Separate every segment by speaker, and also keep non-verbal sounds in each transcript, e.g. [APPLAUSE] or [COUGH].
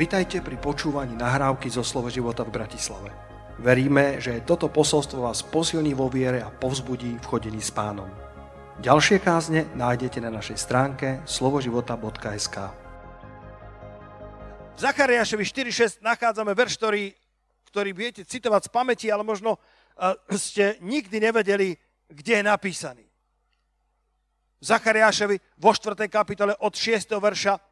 Speaker 1: Vitajte pri počúvaní nahrávky zo Slovo života v Bratislave. Veríme, že toto posolstvo vás posilní vo viere a povzbudí v chodení s pánom. Ďalšie kázne nájdete na našej stránke slovoživota.sk
Speaker 2: V Zachariášovi 4.6 nachádzame verš, ktorý, ktorý viete citovať z pamäti, ale možno uh, ste nikdy nevedeli, kde je napísaný. V Zachariášovi vo 4. kapitole od 6. verša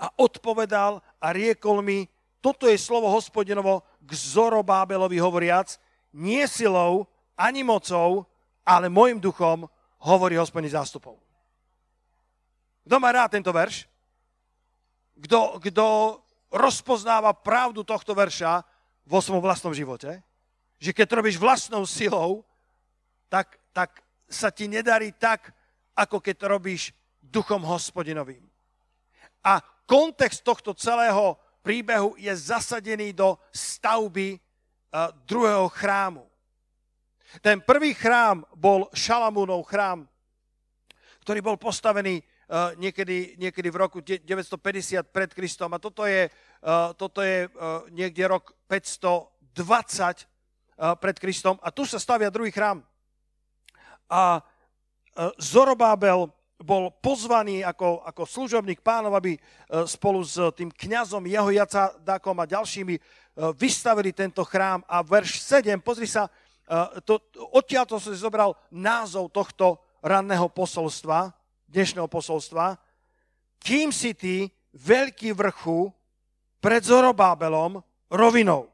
Speaker 2: a odpovedal a riekol mi, toto je slovo hospodinovo k Zorobábelovi hovoriac, nie silou ani mocou, ale môjim duchom, hovorí hospodin zástupov. Kto má rád tento verš? Kto, kto rozpoznáva pravdu tohto verša vo svojom vlastnom živote? Že keď to robíš vlastnou silou, tak, tak sa ti nedarí tak, ako keď to robíš duchom hospodinovým. A kontext tohto celého príbehu je zasadený do stavby uh, druhého chrámu. Ten prvý chrám bol Šalamúnov chrám, ktorý bol postavený uh, niekedy, niekedy v roku 950 pred Kristom. A toto je, uh, toto je niekde rok 520 uh, pred Kristom. A tu sa stavia druhý chrám. A Zorobábel bol pozvaný ako, ako služobník pánov, aby e, spolu s tým kňazom jeho Jacadákom a ďalšími e, vystavili tento chrám. A verš 7, pozri sa, e, to, odtiaľ to si zobral názov tohto ranného posolstva, dnešného posolstva. Kým si ty veľký vrchu pred Zorobábelom rovinou.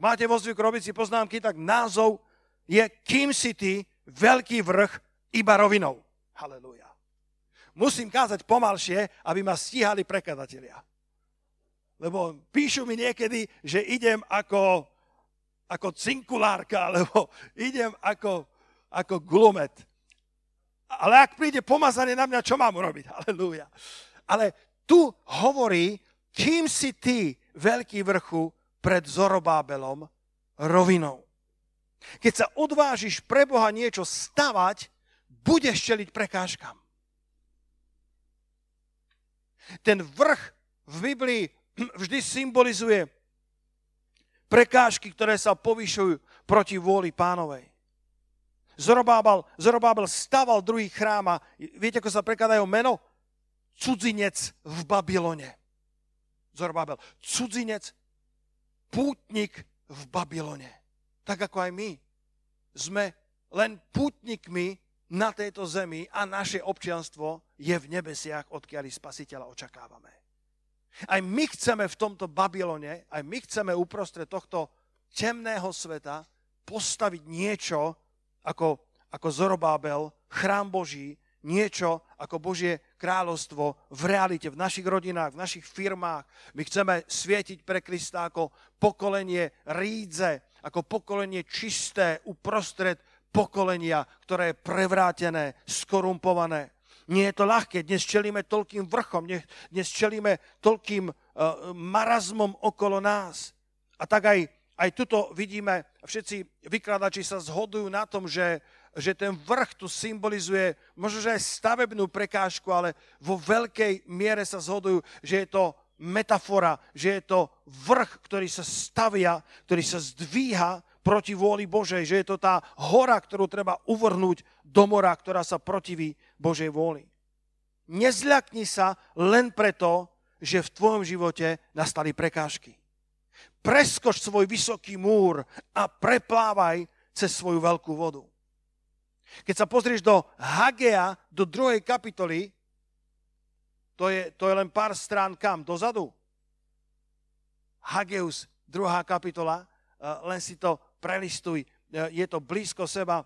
Speaker 2: Máte vo zvyku robiť si poznámky, tak názov je Kým si ty veľký vrch iba rovinou. Halelúja. Musím kázať pomalšie, aby ma stíhali prekladatelia. Lebo píšu mi niekedy, že idem ako, ako cinkulárka, [LAUGHS] alebo idem ako, ako glumet. Ale ak príde pomazanie na mňa, čo mám urobiť? [LAUGHS] Halelúja. Ale tu hovorí, kým si ty, veľký vrchu, pred Zorobábelom, rovinou. Keď sa odvážiš pre Boha niečo stavať, budeš čeliť prekážkam. Ten vrch v Biblii vždy symbolizuje prekážky, ktoré sa povyšujú proti vôli pánovej. Zorobábel, Zorobábel staval druhý chrám a viete, ako sa prekladajú meno? Cudzinec v Babylone. Zorobábel. Cudzinec, pútnik v Babylone. Tak ako aj my. Sme len pútnikmi na tejto zemi a naše občianstvo je v nebesiach, odkiaľ spasiteľa očakávame. Aj my chceme v tomto Babylone, aj my chceme uprostred tohto temného sveta postaviť niečo ako, ako Zorobábel, chrám Boží, niečo ako Božie kráľovstvo v realite, v našich rodinách, v našich firmách. My chceme svietiť pre Krista ako pokolenie rídze, ako pokolenie čisté uprostred pokolenia, ktoré je prevrátené, skorumpované. Nie je to ľahké. Dnes čelíme toľkým vrchom, dnes čelíme toľkým uh, marazmom okolo nás. A tak aj, aj tuto vidíme, všetci vykladači sa zhodujú na tom, že, že ten vrch tu symbolizuje možno, že aj stavebnú prekážku, ale vo veľkej miere sa zhodujú, že je to metafora, že je to vrch, ktorý sa stavia, ktorý sa zdvíha proti vôli Božej, že je to tá hora, ktorú treba uvrhnúť do mora, ktorá sa protiví Božej vôli. Nezľakni sa len preto, že v tvojom živote nastali prekážky. Preskoč svoj vysoký múr a preplávaj cez svoju veľkú vodu. Keď sa pozrieš do Hagea, do druhej kapitoly, to je, to je len pár strán kam? Dozadu? Hageus, druhá kapitola, len si to prelistuj, e, je to blízko seba.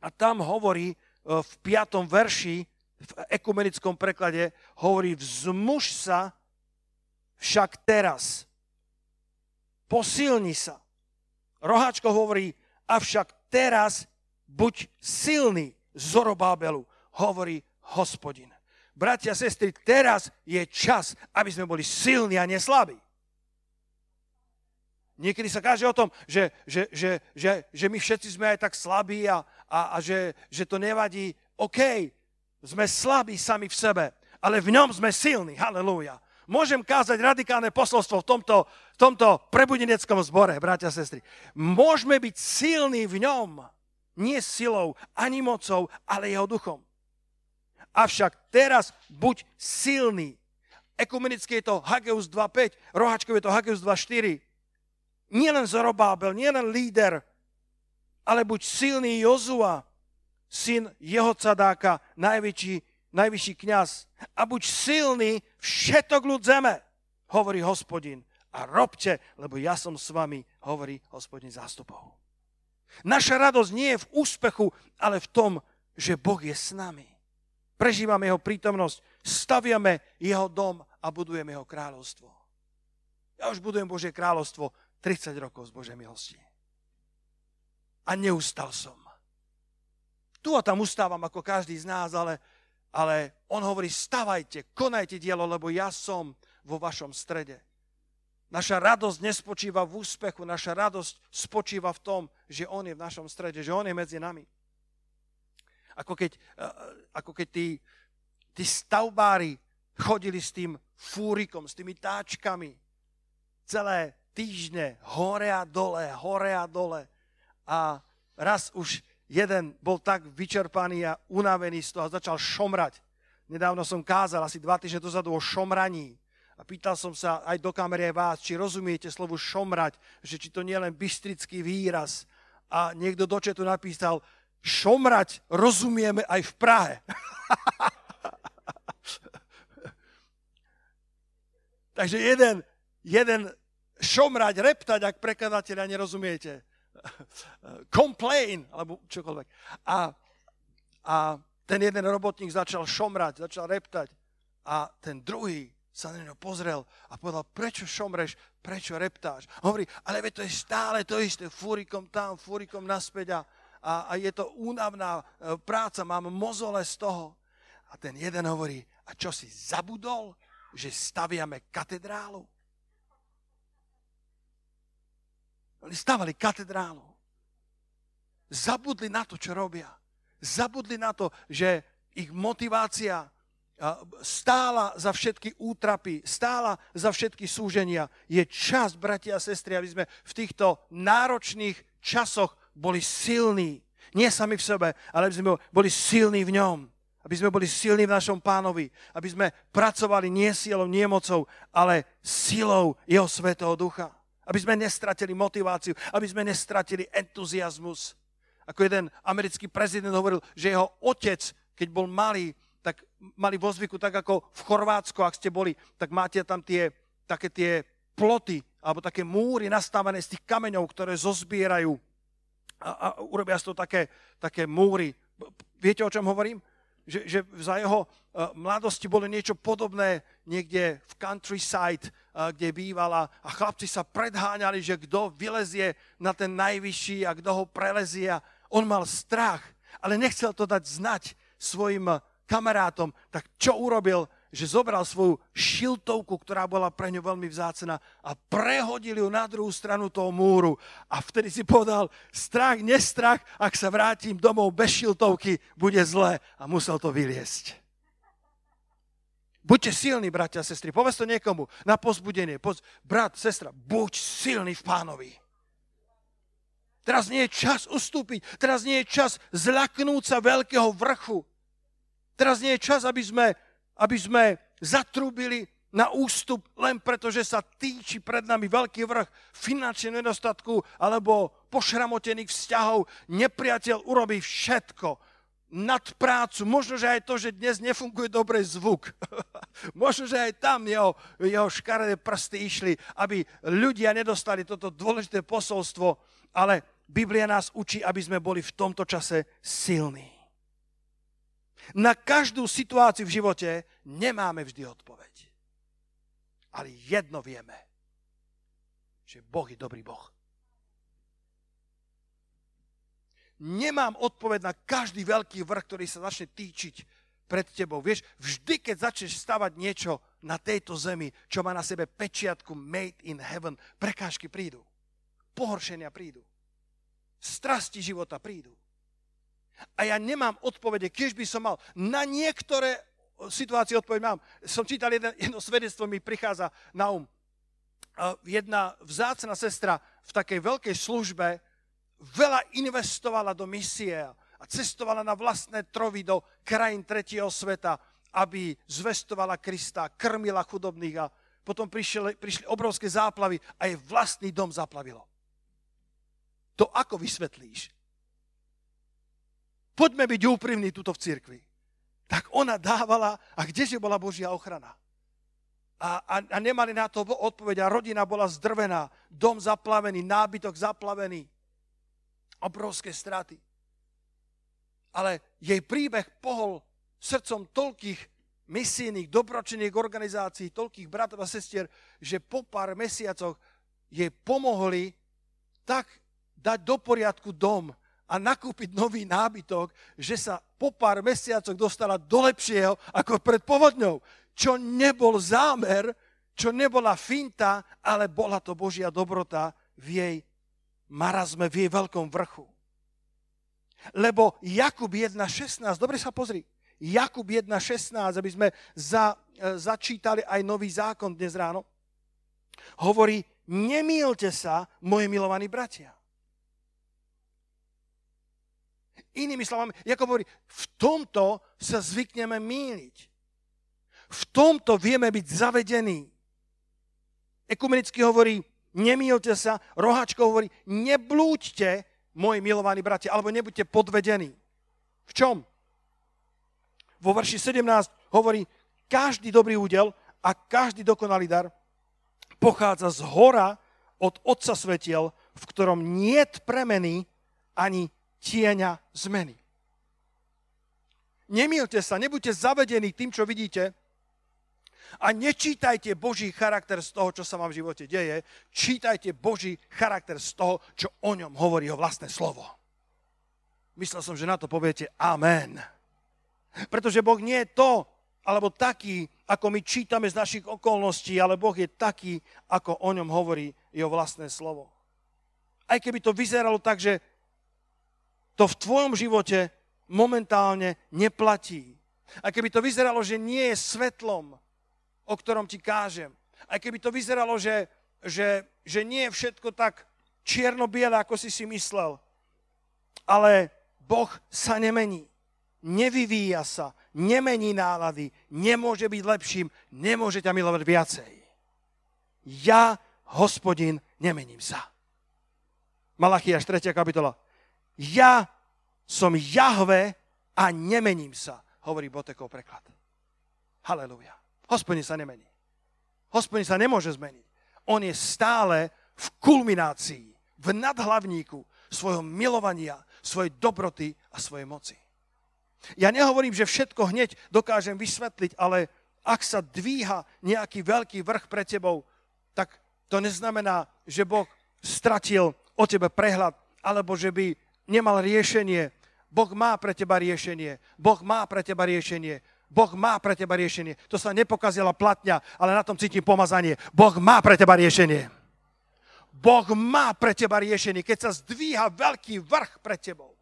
Speaker 2: A tam hovorí e, v piatom verši, v ekumenickom preklade, hovorí, vzmuž sa však teraz. Posilni sa. Roháčko hovorí, avšak teraz buď silný Zorobábelu, hovorí hospodin. Bratia sestry, teraz je čas, aby sme boli silní a neslabí. Niekedy sa káže o tom, že, že, že, že, že my všetci sme aj tak slabí a, a, a že, že to nevadí. OK, sme slabí sami v sebe, ale v ňom sme silní. Halelúja. môžem kázať radikálne posolstvo v tomto, v tomto prebudeneckom zbore, bratia a sestry. Môžeme byť silní v ňom, nie silou ani mocou, ale jeho duchom. Avšak teraz buď silný. Ekumenicky je to Hageus 2.5, rohačkov je to Hageus 2.4. Nielen Zorobábel, nielen líder, ale buď silný Jozua, syn jeho cadáka, najväčší, najvyšší kňaz. A buď silný všetok ľud zeme, hovorí hospodin. A robte, lebo ja som s vami, hovorí hospodin zástupov. Naša radosť nie je v úspechu, ale v tom, že Boh je s nami. Prežívame jeho prítomnosť, staviame jeho dom a budujeme jeho kráľovstvo. Ja už budujem Božie kráľovstvo 30 rokov z Božej milosti. A neustal som. Tu a tam ustávam ako každý z nás, ale, ale on hovorí, stavajte, konajte dielo, lebo ja som vo vašom strede. Naša radosť nespočíva v úspechu, naša radosť spočíva v tom, že On je v našom strede, že On je medzi nami. Ako keď, eh, ako keď tí, tí stavbári chodili s tým fúrikom, s tými táčkami celé týždne, hore a dole, hore a dole. A raz už jeden bol tak vyčerpaný a unavený z toho a začal šomrať. Nedávno som kázal asi dva týždne dozadu o šomraní. A pýtal som sa aj do kamery aj vás, či rozumiete slovu šomrať, že či to nie je len bystrický výraz. A niekto do četu napísal, šomrať rozumieme aj v Prahe. [LAUGHS] Takže jeden, jeden šomrať, reptať, ak prekladateľa nerozumiete. [LAUGHS] complain, alebo čokoľvek. A, a ten jeden robotník začal šomrať, začal reptať a ten druhý sa na neho pozrel a povedal, prečo šomreš, prečo reptáš? A hovorí, ale to je stále to isté, fúrikom tam, fúrikom naspäť a, a, a je to únavná e, práca, mám mozole z toho. A ten jeden hovorí, a čo si zabudol, že staviame katedrálu? Oni stavali katedrálu. Zabudli na to, čo robia. Zabudli na to, že ich motivácia stála za všetky útrapy, stála za všetky súženia. Je čas, bratia a sestry, aby sme v týchto náročných časoch boli silní. Nie sami v sebe, ale aby sme boli silní v ňom. Aby sme boli silní v našom pánovi. Aby sme pracovali nie silou, nie mocou, ale silou jeho svetého ducha aby sme nestratili motiváciu, aby sme nestratili entuziasmus. Ako jeden americký prezident hovoril, že jeho otec, keď bol malý, tak mali vo zvyku, tak ako v Chorvátsku, ak ste boli, tak máte tam tie, také tie ploty, alebo také múry nastavené z tých kameňov, ktoré zozbierajú a, a urobia z toho také, také múry. Viete, o čom hovorím? že, že za jeho uh, mladosti bolo niečo podobné niekde v countryside, kde bývala a chlapci sa predháňali, že kto vylezie na ten najvyšší a kto ho prelezie. On mal strach, ale nechcel to dať znať svojim kamarátom. Tak čo urobil? že zobral svoju šiltovku, ktorá bola pre ňu veľmi vzácna a prehodil ju na druhú stranu toho múru. A vtedy si povedal, strach, nestrach, ak sa vrátim domov bez šiltovky, bude zle. A musel to vyliesť. Buďte silní, bratia a sestry. Povedz to niekomu na pozbudenie. Povedz, brat, sestra, buď silný v pánovi. Teraz nie je čas ustúpiť. Teraz nie je čas zľaknúť sa veľkého vrchu. Teraz nie je čas, aby sme aby sme zatrúbili na ústup len preto, že sa týči pred nami veľký vrch finančného nedostatku alebo pošramotených vzťahov. Nepriateľ urobí všetko nad prácu. Možno, že aj to, že dnes nefunguje dobre zvuk. [LAUGHS] Možno, že aj tam jeho, jeho škaredé prsty išli, aby ľudia nedostali toto dôležité posolstvo. Ale Biblia nás učí, aby sme boli v tomto čase silní. Na každú situáciu v živote nemáme vždy odpoveď. Ale jedno vieme, že Boh je dobrý Boh. Nemám odpoveď na každý veľký vrch, ktorý sa začne týčiť pred tebou. Vieš, vždy, keď začneš stavať niečo na tejto zemi, čo má na sebe pečiatku made in heaven, prekážky prídu. Pohoršenia prídu. Strasti života prídu. A ja nemám odpovede, keď by som mal na niektoré situácii odpoveď mám. Som čítal jedno, jedno svedectvo, mi prichádza na um. Jedna vzácna sestra v takej veľkej službe veľa investovala do misie a cestovala na vlastné trovy do krajín tretieho sveta, aby zvestovala Krista, krmila chudobných a potom prišli, prišli obrovské záplavy a jej vlastný dom zaplavilo. To ako vysvetlíš? Poďme byť úprimní tuto v cirkvi. Tak ona dávala, a kdeže bola Božia ochrana? A, a, a nemali na to odpoveď a rodina bola zdrvená, dom zaplavený, nábytok zaplavený, obrovské straty ale jej príbeh pohol srdcom toľkých misijných, dobročinných organizácií, toľkých bratov a sestier, že po pár mesiacoch jej pomohli tak dať do poriadku dom a nakúpiť nový nábytok, že sa po pár mesiacoch dostala do lepšieho ako pred povodňou. Čo nebol zámer, čo nebola finta, ale bola to Božia dobrota v jej marazme, v jej veľkom vrchu. Lebo Jakub 1.16, dobre sa pozri, Jakub 1.16, aby sme za, e, začítali aj nový zákon dnes ráno, hovorí, nemýlte sa, moje milovaní bratia. Inými slovami, Jakub hovorí, v tomto sa zvykneme míliť. V tomto vieme byť zavedení. Ekumenicky hovorí, nemýlte sa, rohačko hovorí, neblúďte, moji milovaní bratia, alebo nebuďte podvedení. V čom? Vo verši 17 hovorí, každý dobrý údel a každý dokonalý dar pochádza z hora od Otca svetiel, v ktorom niet premeny ani tieňa zmeny. Nemielte sa, nebuďte zavedení tým, čo vidíte, a nečítajte Boží charakter z toho, čo sa vám v živote deje. Čítajte Boží charakter z toho, čo o ňom hovorí o vlastné slovo. Myslel som, že na to poviete Amen. Pretože Boh nie je to, alebo taký, ako my čítame z našich okolností, ale Boh je taký, ako o ňom hovorí jeho vlastné slovo. Aj keby to vyzeralo tak, že to v tvojom živote momentálne neplatí. A keby to vyzeralo, že nie je svetlom, o ktorom ti kážem. Aj keby to vyzeralo, že, že, že nie je všetko tak čierno-biele, ako si si myslel. Ale Boh sa nemení. Nevyvíja sa, nemení nálady, nemôže byť lepším, nemôže ťa milovať viacej. Ja, hospodin, nemením sa. Malachiaš 3. kapitola. Ja som Jahve a nemením sa, hovorí Botekov preklad. Halelujá. Hospodin sa nemení. Hospodin sa nemôže zmeniť. On je stále v kulminácii, v nadhlavníku svojho milovania, svojej dobroty a svojej moci. Ja nehovorím, že všetko hneď dokážem vysvetliť, ale ak sa dvíha nejaký veľký vrch pre tebou, tak to neznamená, že Boh stratil o tebe prehľad, alebo že by nemal riešenie. Boh má pre teba riešenie. Boh má pre teba riešenie. Boh má pre teba riešenie. To sa nepokazila platňa, ale na tom cítim pomazanie. Boh má pre teba riešenie. Boh má pre teba riešenie, keď sa zdvíha veľký vrch pred tebou.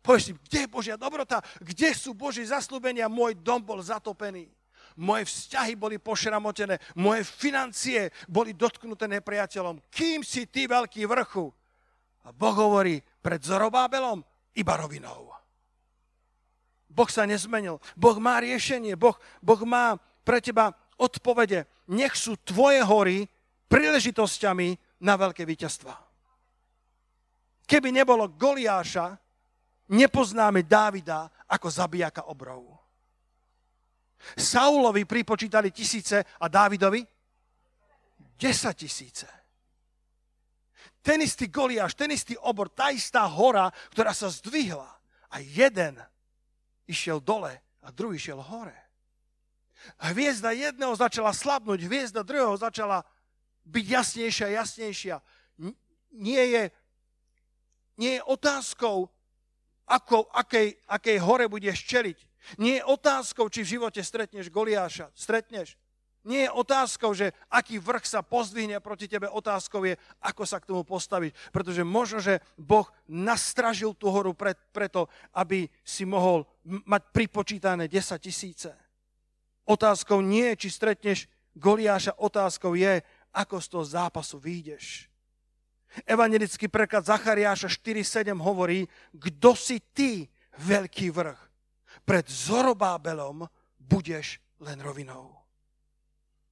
Speaker 2: Povieš si, kde je Božia dobrota? Kde sú Boží zaslúbenia? Môj dom bol zatopený. Moje vzťahy boli pošramotené. Moje financie boli dotknuté nepriateľom. Kým si ty veľký vrchu? A Boh hovorí, pred Zorobábelom iba rovinou. Boh sa nezmenil. Boh má riešenie. Boh, boh má pre teba odpovede. Nech sú tvoje hory príležitosťami na veľké víťazstva. Keby nebolo Goliáša, nepoznáme Dávida ako zabijaka obrov. Saulovi pripočítali tisíce a Dávidovi 10 tisíce. Ten istý Goliáš, ten istý obor, tá istá hora, ktorá sa zdvihla a jeden išiel dole a druhý šiel hore. Hviezda jedného začala slabnúť, hviezda druhého začala byť jasnejšia, jasnejšia. Nie je, nie je otázkou, ako, akej, akej hore budeš čeliť. Nie je otázkou, či v živote stretneš Goliáša. Stretneš. Nie je otázkou, že aký vrch sa pozdvihne proti tebe, otázkou je, ako sa k tomu postaviť. Pretože možno, že Boh nastražil tú horu pre, preto, aby si mohol mať pripočítané 10 tisíce. Otázkou nie je, či stretneš Goliáša, otázkou je, ako z toho zápasu vyjdeš. Evangelický preklad Zachariáša 4.7 hovorí, kto si ty, veľký vrch. Pred Zorobábelom budeš len rovinou.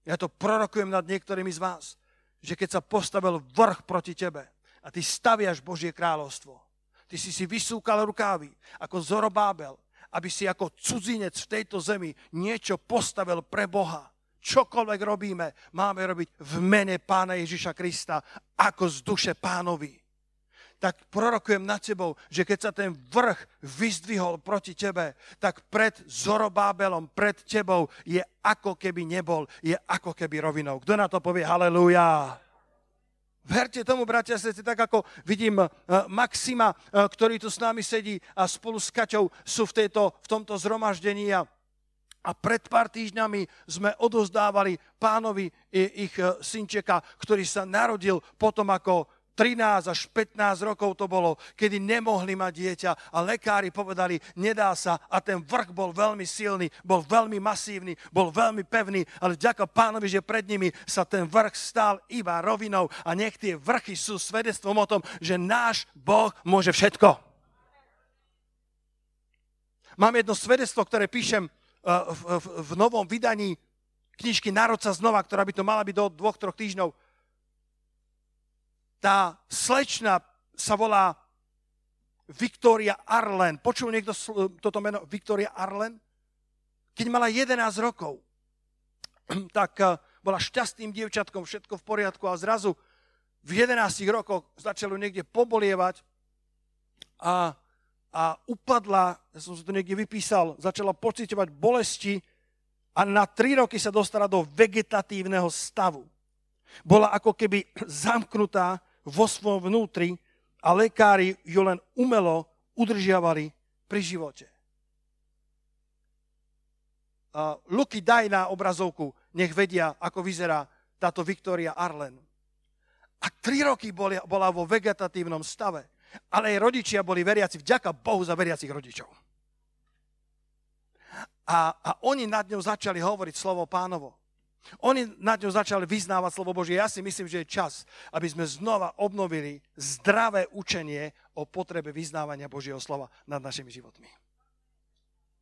Speaker 2: Ja to prorokujem nad niektorými z vás, že keď sa postavil vrch proti tebe a ty staviaš Božie kráľovstvo, ty si si vysúkal rukávy ako Zorobábel, aby si ako cudzinec v tejto zemi niečo postavil pre Boha čokoľvek robíme, máme robiť v mene Pána Ježiša Krista, ako z duše pánovi. Tak prorokujem nad tebou, že keď sa ten vrch vyzdvihol proti tebe, tak pred Zorobábelom, pred tebou je ako keby nebol, je ako keby rovinou. Kto na to povie halleluja? Verte tomu, bratia a tak ako vidím uh, Maxima, uh, ktorý tu s nami sedí a spolu s Kaťou sú v, tejto, v tomto zhromaždení a a pred pár týždňami sme odozdávali pánovi ich e, synčeka, ktorý sa narodil potom ako 13 až 15 rokov to bolo, kedy nemohli mať dieťa a lekári povedali, nedá sa a ten vrch bol veľmi silný, bol veľmi masívny, bol veľmi pevný, ale ďaká pánovi, že pred nimi sa ten vrch stál iba rovinou a nech tie vrchy sú svedectvom o tom, že náš Boh môže všetko. Mám jedno svedectvo, ktoré píšem v, v, v novom vydaní knižky Narod sa znova, ktorá by to mala byť do dvoch, troch týždňov. Tá slečna sa volá Victoria Arlen. Počul niekto toto meno Victoria Arlen? Keď mala 11 rokov, [CLEARS THROAT] tak eh, bola šťastným dievčatkom, všetko v poriadku a zrazu v 11 rokoch začalo niekde pobolievať a a upadla, ja som si to niekde vypísal, začala pocitovať bolesti a na tri roky sa dostala do vegetatívneho stavu. Bola ako keby [CLEARS THROAT] zamknutá vo svojom vnútri a lekári ju len umelo udržiavali pri živote. Luky, daj na obrazovku, nech vedia, ako vyzerá táto Viktória Arlen. A tri roky bola vo vegetatívnom stave. Ale jej rodičia boli veriaci, vďaka Bohu za veriacich rodičov. A, a oni nad ňou začali hovoriť slovo pánovo. Oni nad ňou začali vyznávať slovo Božie. Ja si myslím, že je čas, aby sme znova obnovili zdravé učenie o potrebe vyznávania Božieho slova nad našimi životmi.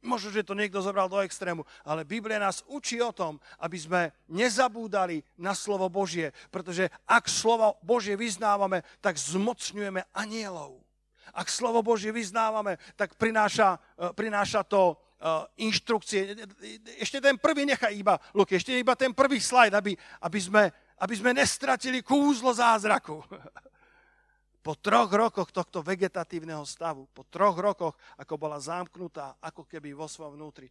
Speaker 2: Možno, že to niekto zobral do extrému, ale Biblia nás učí o tom, aby sme nezabúdali na slovo Božie, pretože ak slovo Božie vyznávame, tak zmocňujeme anielov. Ak slovo Božie vyznávame, tak prináša, e, prináša to inštrukcie. Ešte ten prvý nechaj iba, Luky, ešte iba ten prvý slajd, aby, aby, sme, aby sme nestratili kúzlo zázraku. [LAUGHS] po troch rokoch tohto vegetatívneho stavu, po troch rokoch, ako bola zamknutá, ako keby vo svojom vnútri,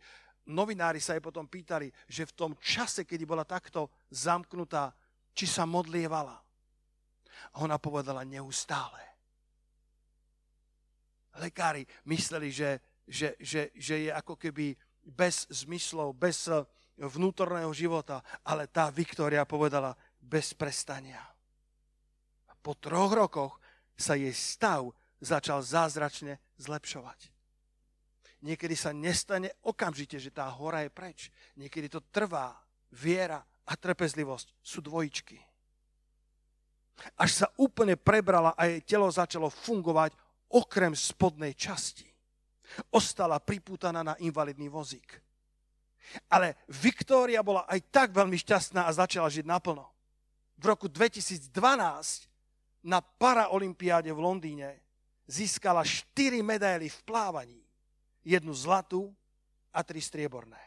Speaker 2: novinári sa jej potom pýtali, že v tom čase, kedy bola takto zamknutá, či sa modlievala. A ona povedala neustále. Lekári mysleli, že, že, že, že je ako keby bez zmyslov, bez eh, vnútorného života, ale tá Viktória povedala bez prestania. Po troch rokoch sa jej stav začal zázračne zlepšovať. Niekedy sa nestane okamžite, že tá hora je preč. Niekedy to trvá. Viera a trpezlivosť sú dvojičky. Až sa úplne prebrala a jej telo začalo fungovať okrem spodnej časti. Ostala pripútaná na invalidný vozík. Ale Viktória bola aj tak veľmi šťastná a začala žiť naplno. V roku 2012 na paraolimpiáde v Londýne získala 4 medaily v plávaní. Jednu zlatú a tri strieborné.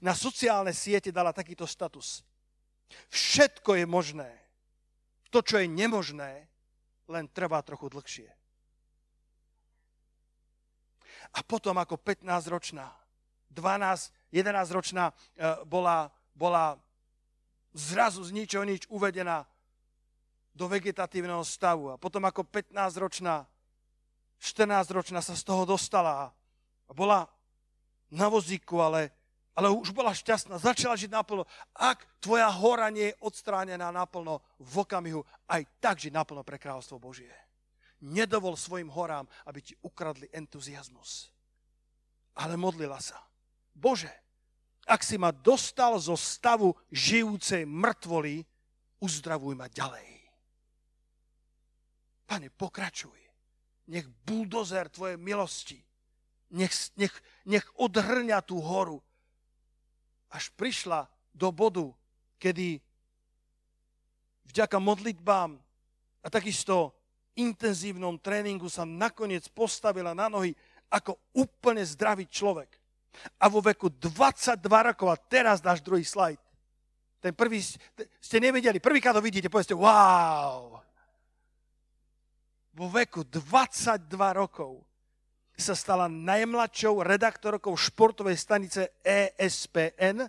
Speaker 2: Na sociálne siete dala takýto status. Všetko je možné. To, čo je nemožné, len trvá trochu dlhšie. A potom ako 15-ročná, 12, 11-ročná e, bola, bola zrazu z ničoho nič uvedená do vegetatívneho stavu. A potom ako 15-ročná, 14-ročná sa z toho dostala a bola na vozíku, ale, ale už bola šťastná, začala žiť naplno. Ak tvoja hora nie je odstránená naplno v okamihu, aj tak žiť naplno pre kráľovstvo Božie. Nedovol svojim horám, aby ti ukradli entuziasmus. Ale modlila sa. Bože, ak si ma dostal zo stavu žijúcej mŕtvoly, uzdravuj ma ďalej. Pane, pokračuj. Nech buldozer tvoje milosti, nech, nech, nech odhrňa tú horu, až prišla do bodu, kedy vďaka modlitbám a takisto intenzívnom tréningu sa nakoniec postavila na nohy ako úplne zdravý človek. A vo veku 22 rokov, a teraz dáš druhý slajd, ten prvý ste nevedeli, prvýkrát ho vidíte, povedzte, wow. Vo veku 22 rokov sa stala najmladšou redaktorkou športovej stanice ESPN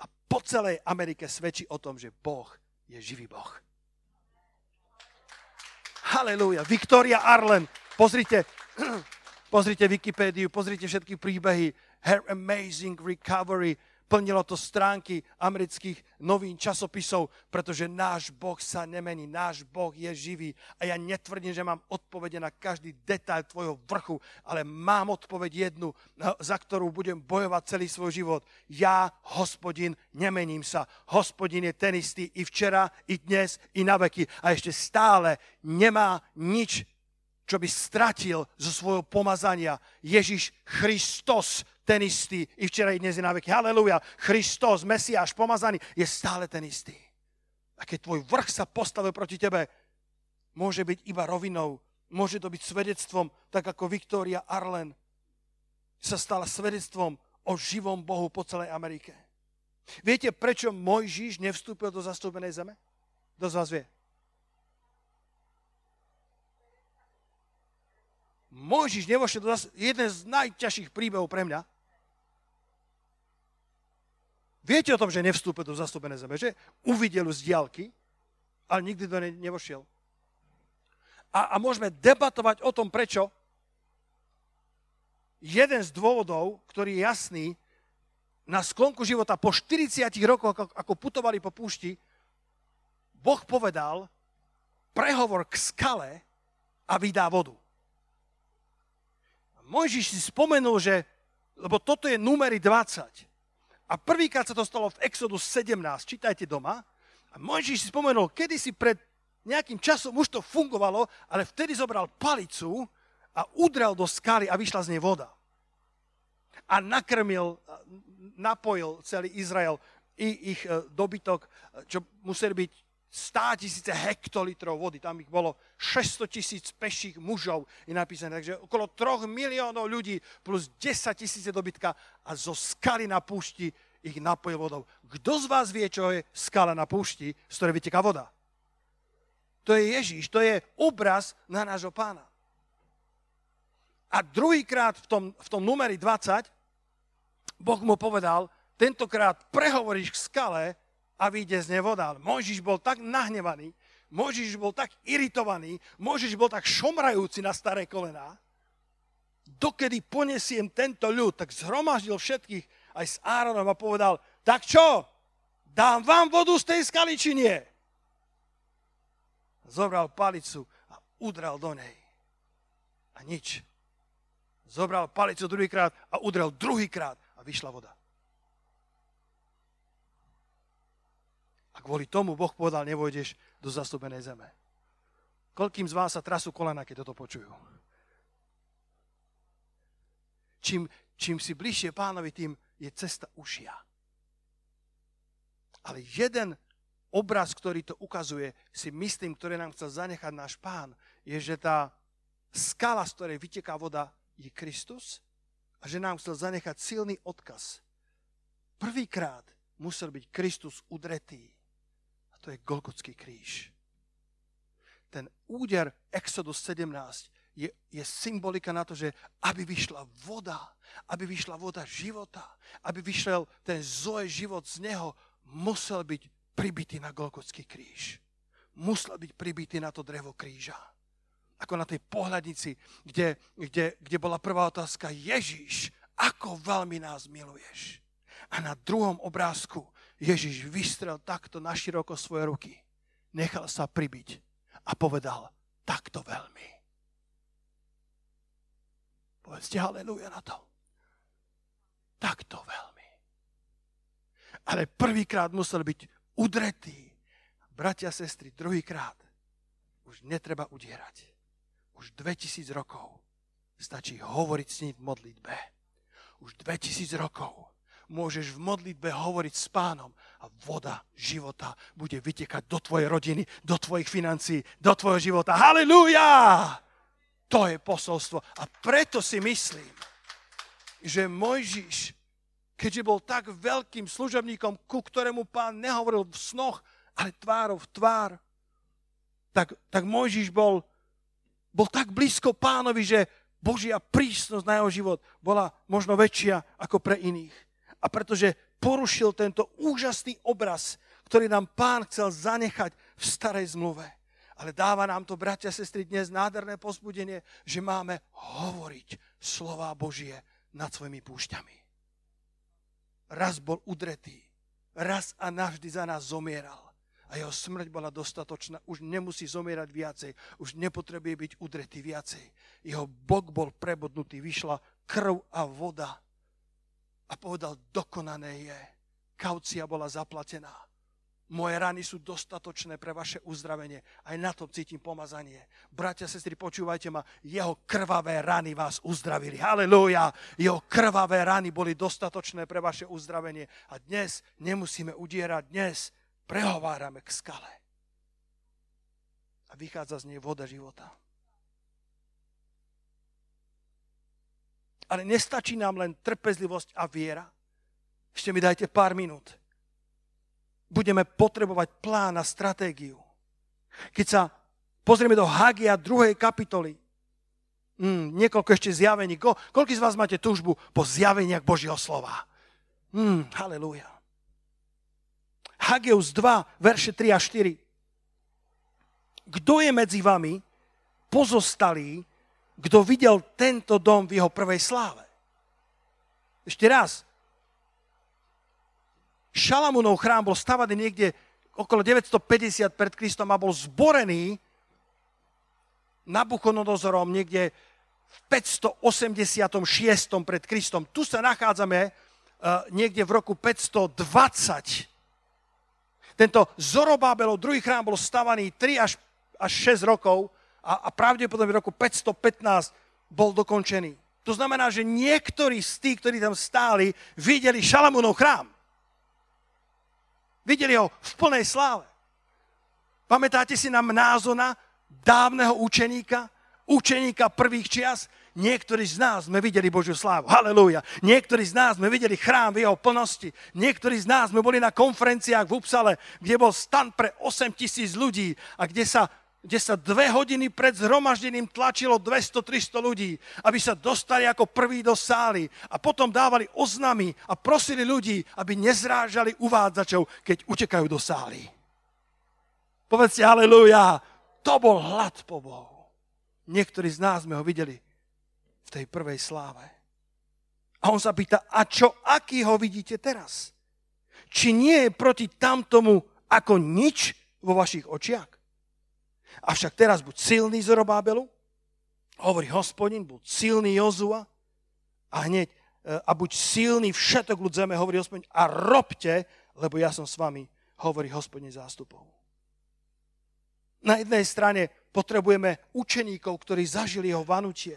Speaker 2: a po celej Amerike svedčí o tom, že Boh je živý Boh. Halelúja. Victoria Arlen. Pozrite, [CLEARS THROAT] pozrite Wikipédiu, pozrite všetky príbehy. Her Amazing Recovery Plnilo to stránky amerických novín, časopisov, pretože náš Boh sa nemení, náš Boh je živý. A ja netvrdím, že mám odpovede na každý detail tvojho vrchu, ale mám odpoveď jednu, za ktorú budem bojovať celý svoj život. Ja, hospodin, nemením sa. Hospodin je ten istý i včera, i dnes, i na veky. A ešte stále nemá nič, čo by stratil zo svojho pomazania. Ježiš Kristus ten istý i včera, i dnes, i na veky. Halelúja. Kristus, Mesiáš, pomazaný, je stále ten istý. A keď tvoj vrch sa postavil proti tebe, môže byť iba rovinou, môže to byť svedectvom, tak ako Viktória Arlen sa stala svedectvom o živom Bohu po celej Amerike. Viete, prečo Mojžiš nevstúpil do zastúpenej zeme? Kto z vás vie? Mojžiš nevošiel do zastúpenej jeden z najťažších príbehov pre mňa. Viete o tom, že nevstúpil do zastúpené zeme, že? Uvidel z diálky, ale nikdy do nej nevošiel. A, a môžeme debatovať o tom, prečo. Jeden z dôvodov, ktorý je jasný, na sklonku života, po 40 rokoch, ako, ako putovali po púšti, Boh povedal prehovor k skale a vydá vodu. Mojžiš si spomenul, že, lebo toto je numery 20, a prvýkrát sa to stalo v Exodus 17, čítajte doma. A Mojžiš si spomenul, kedy si pred nejakým časom už to fungovalo, ale vtedy zobral palicu a udrel do skaly a vyšla z nej voda. A nakrmil, napojil celý Izrael i ich e, dobytok, čo museli byť 100 tisíce hektolitrov vody, tam ich bolo 600 tisíc peších mužov, je napísané, takže okolo 3 miliónov ľudí plus 10 tisíce dobytka a zo skaly na púšti ich napojil vodou. Kto z vás vie, čo je skala na púšti, z ktorej vyteká voda? To je Ježíš, to je obraz na nášho pána. A druhýkrát v tom, v tom numeri 20 Boh mu povedal, tentokrát prehovoríš k skale, a vyjde z nej voda. Ale Mojžiš bol tak nahnevaný, Mojžiš bol tak iritovaný, Mojžiš bol tak šomrajúci na staré kolená, dokedy ponesiem tento ľud, tak zhromaždil všetkých aj s Áronom a povedal, tak čo, dám vám vodu z tej skaly, či nie? Zobral palicu a udrel do nej. A nič. Zobral palicu druhýkrát a udrel druhýkrát a vyšla voda. Kvôli tomu Boh povedal, nevojdeš do zastúbenej zeme. Koľkým z vás sa trasú kolena, keď toto počujú? Čím, čím si bližšie pánovi, tým je cesta ušia. Ale jeden obraz, ktorý to ukazuje, si myslím, ktorý nám chcel zanechať náš pán, je, že tá skala, z ktorej vyteká voda, je Kristus a že nám chcel zanechať silný odkaz. Prvýkrát musel byť Kristus udretý to je Golgotský kríž. Ten úder Exodus 17 je, je symbolika na to, že aby vyšla voda, aby vyšla voda života, aby vyšiel ten Zoe život z neho, musel byť pribitý na Golgotský kríž. Musel byť pribitý na to drevo kríža. Ako na tej pohľadnici, kde, kde, kde bola prvá otázka, Ježiš, ako veľmi nás miluješ. A na druhom obrázku Ježiš vystrel takto na široko svoje ruky. Nechal sa pribiť a povedal, takto veľmi. Povedzte haleluja na to. Takto veľmi. ale prvýkrát musel byť udretý. Bratia, sestry, druhýkrát už netreba udierať. Už 2000 rokov stačí hovoriť s ním v modlitbe. Už 2000 rokov môžeš v modlitbe hovoriť s pánom a voda života bude vytekať do tvojej rodiny, do tvojich financií, do tvojho života. Halelúja! To je posolstvo. A preto si myslím, že Mojžiš, keďže bol tak veľkým služobníkom, ku ktorému pán nehovoril v snoch, ale tvárov v tvár, tak, tak Mojžiš bol, bol tak blízko pánovi, že Božia prísnosť na jeho život bola možno väčšia ako pre iných. A pretože porušil tento úžasný obraz, ktorý nám pán chcel zanechať v starej zmluve. Ale dáva nám to, bratia a sestry, dnes nádherné pozbudenie, že máme hovoriť slova Božie nad svojimi púšťami. Raz bol udretý, raz a navždy za nás zomieral. A jeho smrť bola dostatočná, už nemusí zomierať viacej, už nepotrebuje byť udretý viacej. Jeho bok bol prebodnutý, vyšla krv a voda. A povedal, dokonané je. Kaucia bola zaplatená. Moje rany sú dostatočné pre vaše uzdravenie. Aj na tom cítim pomazanie. Bratia, sestry, počúvajte ma. Jeho krvavé rany vás uzdravili. Halelúja. Jeho krvavé rany boli dostatočné pre vaše uzdravenie. A dnes nemusíme udierať. Dnes prehovárame k skale. A vychádza z nej voda života. Ale nestačí nám len trpezlivosť a viera. Ešte mi dajte pár minút budeme potrebovať plán a stratégiu. Keď sa pozrieme do Hagia 2. kapitoly, mm, niekoľko ešte zjavení. Ko, koľko z vás máte túžbu po zjaveniach Božieho slova? Mm, halleluja. Hageus 2, verše 3 a 4. Kto je medzi vami pozostalý, kto videl tento dom v jeho prvej sláve? Ešte raz. Šalamúnov chrám bol stavaný niekde okolo 950 pred Kristom a bol zborený Nabuchodonozorom niekde v 586 pred Kristom. Tu sa nachádzame uh, niekde v roku 520. Tento Zorobábelov druhý chrám bol stavaný 3 až, až 6 rokov a, a pravdepodobne v roku 515 bol dokončený. To znamená, že niektorí z tých, ktorí tam stáli, videli Šalamúnov chrám. Videli ho v plnej sláve. Pamätáte si na Mnázona, dávneho učeníka, učeníka prvých čias? Niektorí z nás sme videli Božiu slávu. Halelúja. Niektorí z nás sme videli chrám v jeho plnosti. Niektorí z nás sme boli na konferenciách v Upsale, kde bol stan pre 8 tisíc ľudí a kde sa kde sa dve hodiny pred zhromaždením tlačilo 200-300 ľudí, aby sa dostali ako prví do sály a potom dávali oznamy a prosili ľudí, aby nezrážali uvádzačov, keď utekajú do sály. Povedzte aleluja, to bol hlad po Bohu. Niektorí z nás sme ho videli v tej prvej sláve. A on sa pýta, a čo, aký ho vidíte teraz? Či nie je proti tamtomu ako nič vo vašich očiach? Avšak teraz buď silný Zorobábelu, hovorí hospodin, buď silný Jozua a hneď e, a buď silný všetok ľud zeme, hovorí hospodin, a robte, lebo ja som s vami, hovorí hospodin zástupov. Na jednej strane potrebujeme učeníkov, ktorí zažili jeho vanutie.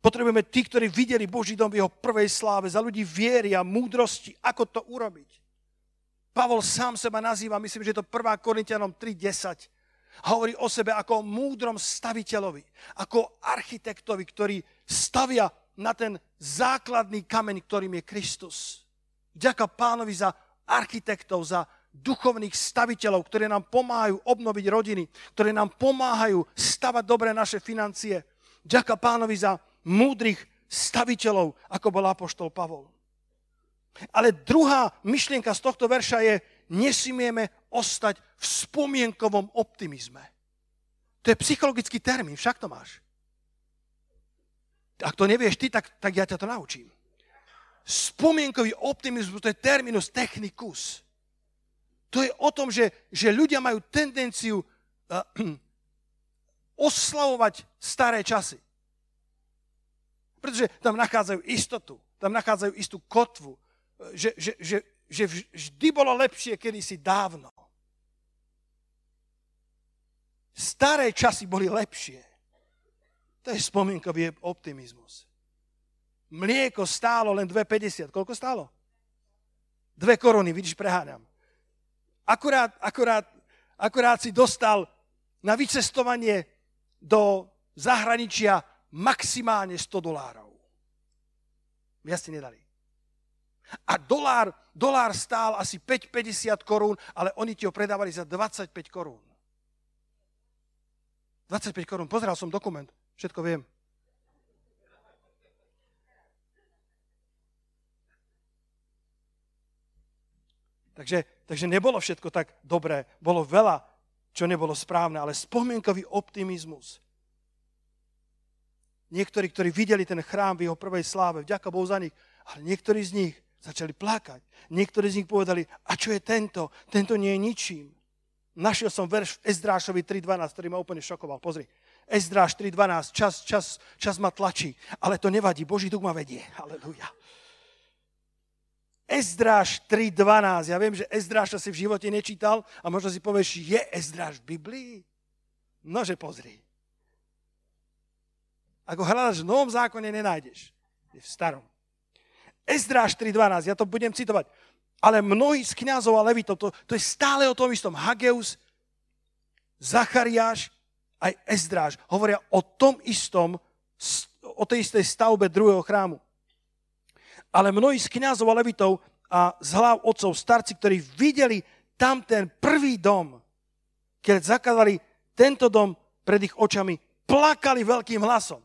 Speaker 2: Potrebujeme tí, ktorí videli Boží dom v jeho prvej sláve, za ľudí viery a múdrosti, ako to urobiť. Pavol sám seba nazýva, myslím, že je to 1. Korintianom 3.10, hovorí o sebe ako o múdrom staviteľovi, ako architektovi, ktorý stavia na ten základný kameň, ktorým je Kristus. Ďaká pánovi za architektov, za duchovných staviteľov, ktorí nám pomáhajú obnoviť rodiny, ktorí nám pomáhajú stavať dobre naše financie. Ďaká pánovi za múdrych staviteľov, ako bol apoštol Pavol. Ale druhá myšlienka z tohto verša je, nesmieme ostať v spomienkovom optimizme. To je psychologický termín, však to máš. Ak to nevieš ty, tak, tak ja ťa to naučím. Spomienkový optimizmus, to je terminus technicus. To je o tom, že, že ľudia majú tendenciu uh, [CLEARS THROAT] oslavovať staré časy. Pretože tam nachádzajú istotu, tam nachádzajú istú kotvu, že, že, že že vždy bolo lepšie kedysi dávno. Staré časy boli lepšie. To je spomienkový optimizmus. Mlieko stálo len 2,50. Koľko stálo? Dve koruny, vidíš, preháňam. Akurát, akurát, akurát si dostal na vycestovanie do zahraničia maximálne 100 dolárov. Viac si nedali. A dolár, dolár stál asi 5,50 korún, ale oni ti ho predávali za 25 korún. 25 korún. Pozeral som dokument. Všetko viem. Takže, takže nebolo všetko tak dobré. Bolo veľa, čo nebolo správne, ale spomienkový optimizmus. Niektorí, ktorí videli ten chrám v jeho prvej sláve, vďaka Bohu za nich, ale niektorí z nich začali plakať. Niektorí z nich povedali, a čo je tento? Tento nie je ničím. Našiel som verš Ezdrášovi 3.12, ktorý ma úplne šokoval. Pozri. Ezdráš 3.12, čas, čas, čas ma tlačí, ale to nevadí, Boží duch ma vedie. Halelujá. Ezdráž 3.12. Ja viem, že Ezdráša si v živote nečítal a možno si povieš, je Ezdráž v Biblii? Nože pozri. Ako hľadaš v Novom zákone, nenájdeš. Je v starom. Ezdráž 3.12, ja to budem citovať. Ale mnohí z kniazov a levitov, to, to je stále o tom istom. Hageus, Zachariáš, aj Ezdráž hovoria o tom istom, o tej istej stavbe druhého chrámu. Ale mnohí z kniazov a levitov a z hlav otcov, starci, ktorí videli tam ten prvý dom, keď zakladali tento dom pred ich očami, plakali veľkým hlasom.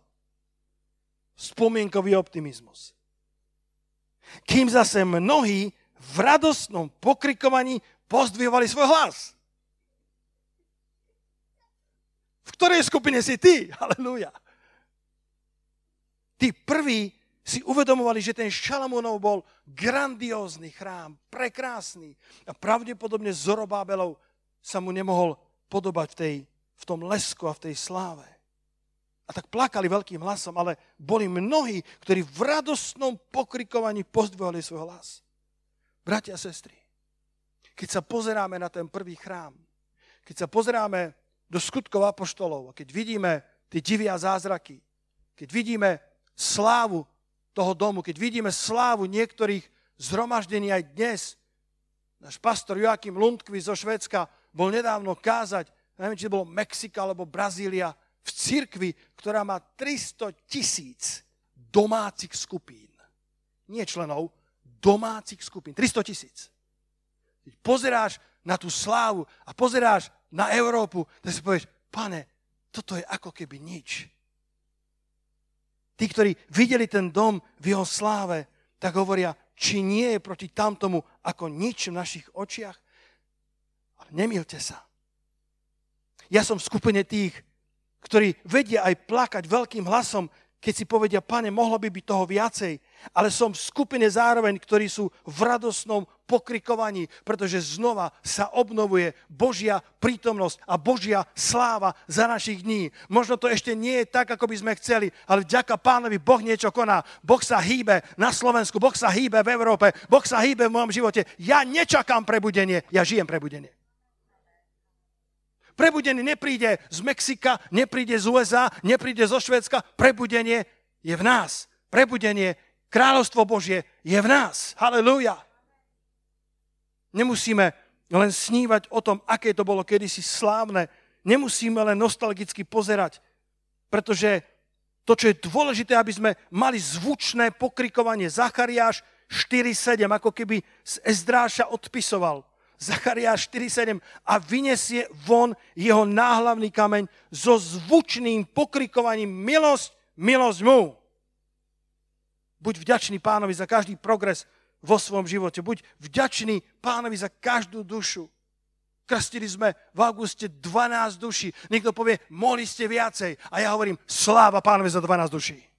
Speaker 2: Spomienkový optimizmus. Kým zase mnohí v radostnom pokrikovaní pozdvihovali svoj hlas. V ktorej skupine si ty? [LAUGHS] Halelúja. Tí prví si uvedomovali, že ten Šalamúnov bol grandiózny chrám, prekrásny. A pravdepodobne Zorobábelov sa mu nemohol podobať v, tej, v tom lesku a v tej sláve. A tak plakali veľkým hlasom, ale boli mnohí, ktorí v radostnom pokrikovaní pozdvihali svoj hlas. Bratia a sestry, keď sa pozeráme na ten prvý chrám, keď sa pozeráme do skutkov apoštolov a keď vidíme tie divia zázraky, keď vidíme slávu toho domu, keď vidíme slávu niektorých zhromaždení aj dnes, náš pastor Joachim Lundqvist zo Švedska bol nedávno kázať, neviem, či to bolo Mexika alebo Brazília, v cirkvi, ktorá má 300 tisíc domácich skupín. Nie členov, domácich skupín. 300 tisíc. Keď pozeráš na tú slávu a pozeráš na Európu, tak si povieš, pane, toto je ako keby nič. Tí, ktorí videli ten dom v jeho sláve, tak hovoria, či nie je proti tamtomu ako nič v našich očiach. Ale nemilte sa. Ja som v skupine tých, ktorí vedia aj plakať veľkým hlasom, keď si povedia, pane, mohlo by byť toho viacej, ale som v skupine zároveň, ktorí sú v radosnom pokrikovaní, pretože znova sa obnovuje Božia prítomnosť a Božia sláva za našich dní. Možno to ešte nie je tak, ako by sme chceli, ale vďaka pánovi Boh niečo koná. Boh sa hýbe na Slovensku, Boh sa hýbe v Európe, Boh sa hýbe v mojom živote. Ja nečakám prebudenie, ja žijem prebudenie. Prebudený nepríde z Mexika, nepríde z USA, nepríde zo Švedska. Prebudenie je v nás. Prebudenie, kráľovstvo Božie je v nás. Halelúja. Nemusíme len snívať o tom, aké to bolo kedysi slávne. Nemusíme len nostalgicky pozerať, pretože to, čo je dôležité, aby sme mali zvučné pokrikovanie. Zachariáš 4.7, ako keby z Ezdráša odpisoval. Zachariáš 4.7 a vyniesie von jeho náhlavný kameň so zvučným pokrikovaním milosť, milosť mu. Buď vďačný pánovi za každý progres vo svojom živote. Buď vďačný pánovi za každú dušu. Krstili sme v auguste 12 duší. Niekto povie, mohli ste viacej. A ja hovorím, sláva pánovi za 12 duší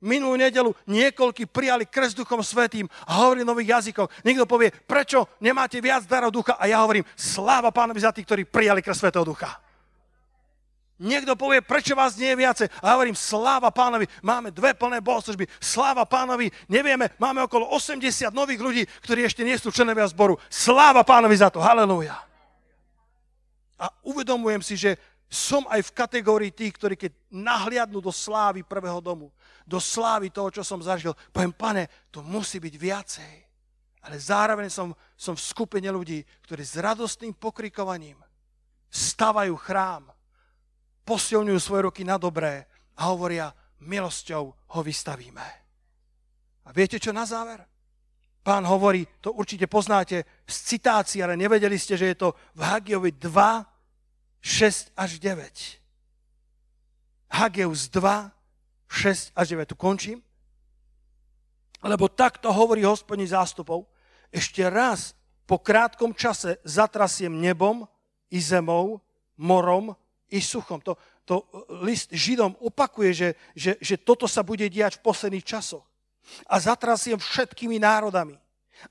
Speaker 2: minulú nedelu niekoľky prijali krst duchom svetým a hovorili nových jazykoch. Niekto povie, prečo nemáte viac darov ducha? A ja hovorím, sláva pánovi za tých, ktorí prijali krst svetého ducha. Niekto povie, prečo vás nie je viacej. A hovorím, sláva pánovi, máme dve plné bohoslužby, sláva pánovi, nevieme, máme okolo 80 nových ľudí, ktorí ešte nie sú členovia zboru. Sláva pánovi za to, halleluja. A uvedomujem si, že som aj v kategórii tých, ktorí keď nahliadnú do slávy prvého domu, do slávy toho, čo som zažil, poviem, pane, to musí byť viacej. Ale zároveň som, som v skupine ľudí, ktorí s radostným pokrikovaním stavajú chrám, posilňujú svoje ruky na dobré a hovoria, milosťou ho vystavíme. A viete čo na záver? Pán hovorí, to určite poznáte z citácií, ale nevedeli ste, že je to v Hagiovi 2, 6 až 9. Hageus 2, 6 až 9. Tu končím. Lebo takto hovorí hospodní zástupov. Ešte raz po krátkom čase zatrasiem nebom i zemou, morom i suchom. To, to list Židom opakuje, že, že, že toto sa bude diať v posledných časoch. A zatrasiem všetkými národami.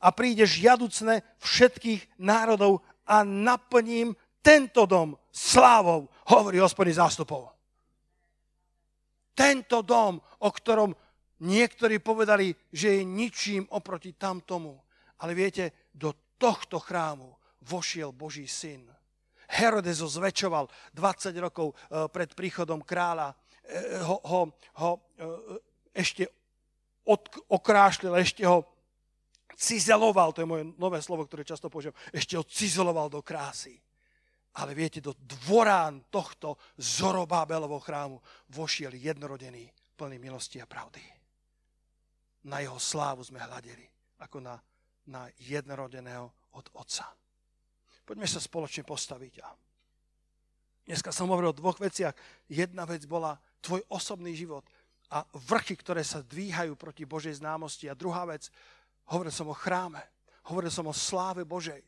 Speaker 2: A príde žiaducne všetkých národov a naplním tento dom slávou, hovorí hospodin zástupov. Tento dom, o ktorom niektorí povedali, že je ničím oproti tamtomu. Ale viete, do tohto chrámu vošiel Boží syn Herodes ho zväčšoval 20 rokov e, pred príchodom kráľa. E, ho, ho, ho e, ešte od, okrášlil, ešte ho cizeloval, to je moje nové slovo, ktoré často používam, ešte ho cizeloval do krásy. Ale viete, do dvorán tohto Zorobábelovho chrámu vošiel jednorodený, plný milosti a pravdy. Na jeho slávu sme hľadeli, ako na, na jednorodeného od Otca. Poďme sa spoločne postaviť. A dneska som hovoril o dvoch veciach. Jedna vec bola tvoj osobný život a vrchy, ktoré sa dvíhajú proti Božej známosti. A druhá vec, hovoril som o chráme. Hovoril som o sláve Božej.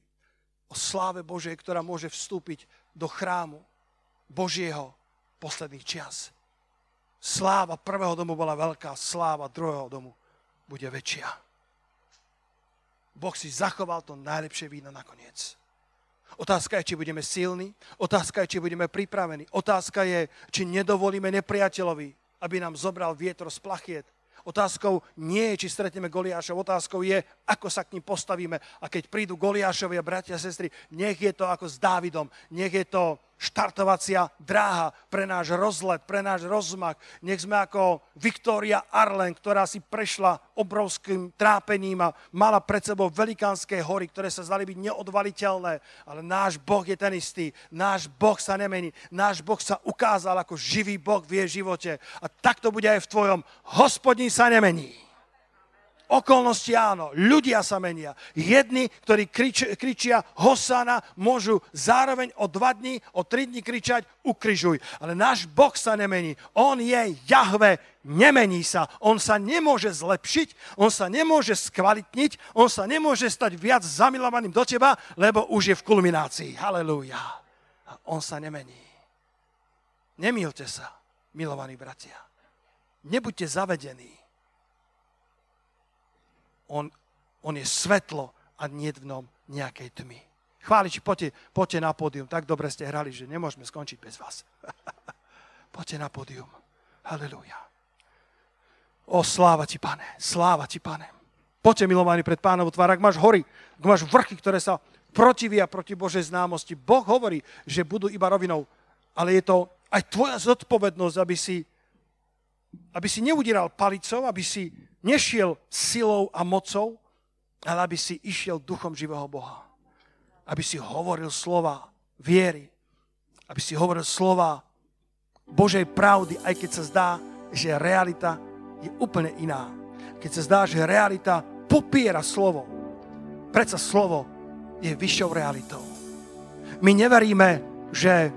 Speaker 2: O sláve Božej, ktorá môže vstúpiť do chrámu Božieho posledných čias. Sláva prvého domu bola veľká, sláva druhého domu bude väčšia. Boh si zachoval to najlepšie víno nakoniec. Otázka je, či budeme silní, otázka je, či budeme pripravení, otázka je, či nedovolíme nepriateľovi, aby nám zobral vietor z plachiet. Otázkou nie je, či stretneme Goliášov, otázkou je, ako sa k ním postavíme. A keď prídu Goliášovi a bratia a sestry, nech je to ako s Dávidom, nech je to štartovacia dráha pre náš rozlet, pre náš rozmach. Nech sme ako Viktória Arlen, ktorá si prešla obrovským trápením a mala pred sebou velikánske hory, ktoré sa zdali byť neodvaliteľné. Ale náš Boh je ten istý. Náš Boh sa nemení. Náš Boh sa ukázal ako živý Boh v jej živote. A tak to bude aj v tvojom. Hospodin sa nemení. Okolnosti áno, ľudia sa menia. Jedni, ktorí krič, kričia Hosana, môžu zároveň o dva dní, o tri dní kričať ukrižuj. Ale náš Boh sa nemení. On je Jahve, nemení sa. On sa nemôže zlepšiť, on sa nemôže skvalitniť, on sa nemôže stať viac zamilovaným do teba, lebo už je v kulminácii. Halelúja. A on sa nemení. Nemilte sa, milovaní bratia. Nebuďte zavedení on, on je svetlo a nie v ňom nejakej tmy. Chváliči, poďte, poďte na pódium. Tak dobre ste hrali, že nemôžeme skončiť bez vás. [LAUGHS] poďte na pódium. Halelúja. O, sláva ti, pane. Sláva ti, pane. Poďte, milovaní, pred pánovu tvár. Ak máš hory, ak máš vrchy, ktoré sa protivia proti Božej známosti, Boh hovorí, že budú iba rovinou, ale je to aj tvoja zodpovednosť, aby si, aby si neudíral palicou, aby si nešiel silou a mocou, ale aby si išiel duchom živého Boha. Aby si hovoril slova viery. Aby si hovoril slova Božej pravdy, aj keď sa zdá, že realita je úplne iná. Keď sa zdá, že realita popiera slovo. Predsa slovo je vyššou realitou. My neveríme, že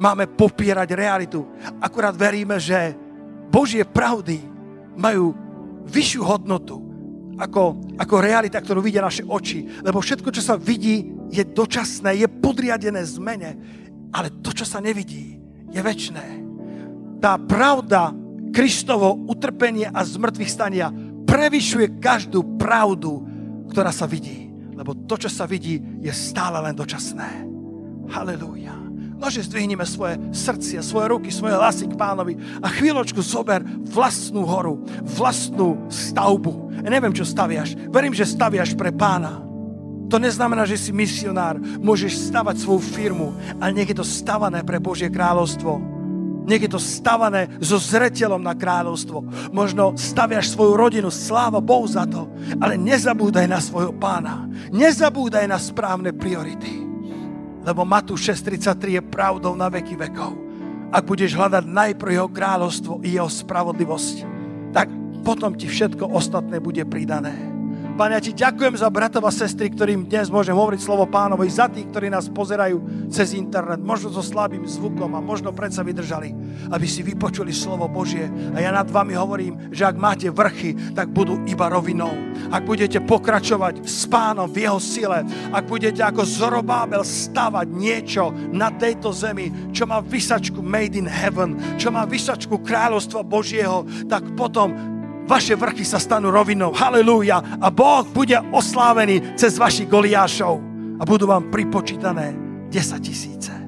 Speaker 2: máme popierať realitu. Akurát veríme, že Božie pravdy majú vyššiu hodnotu ako, ako realita, ktorú vidia naše oči. Lebo všetko, čo sa vidí, je dočasné, je podriadené zmene. Ale to, čo sa nevidí, je väčné. Tá pravda Kristovo utrpenie a zmrtvých stania prevyšuje každú pravdu, ktorá sa vidí. Lebo to, čo sa vidí, je stále len dočasné. Halelúja. Nože zdvihneme svoje srdcia, svoje ruky, svoje hlasy k pánovi a chvíľočku zober vlastnú horu, vlastnú stavbu. Ja neviem, čo staviaš. Verím, že staviaš pre pána. To neznamená, že si misionár. Môžeš stavať svoju firmu, ale nech je to stavané pre Božie kráľovstvo. Nech je to stavané so zretelom na kráľovstvo. Možno staviaš svoju rodinu, sláva Bohu za to, ale nezabúdaj na svojho pána. Nezabúdaj na správne priority. Lebo Matúš 6.33 je pravdou na veky vekov. Ak budeš hľadať najprv jeho kráľovstvo i jeho spravodlivosť, tak potom ti všetko ostatné bude pridané. Pane, ja ti ďakujem za bratov a sestry, ktorým dnes môžem hovoriť slovo pánovi, za tých, ktorí nás pozerajú cez internet, možno so slabým zvukom a možno predsa vydržali, aby si vypočuli slovo Božie. A ja nad vami hovorím, že ak máte vrchy, tak budú iba rovinou. Ak budete pokračovať s pánom v jeho sile, ak budete ako Zorobábel stavať niečo na tejto zemi, čo má vysačku made in heaven, čo má vysačku kráľovstva Božieho, tak potom vaše vrchy sa stanú rovinou. Halelúja. A Boh bude oslávený cez vašich goliášov. A budú vám pripočítané 10 tisíce.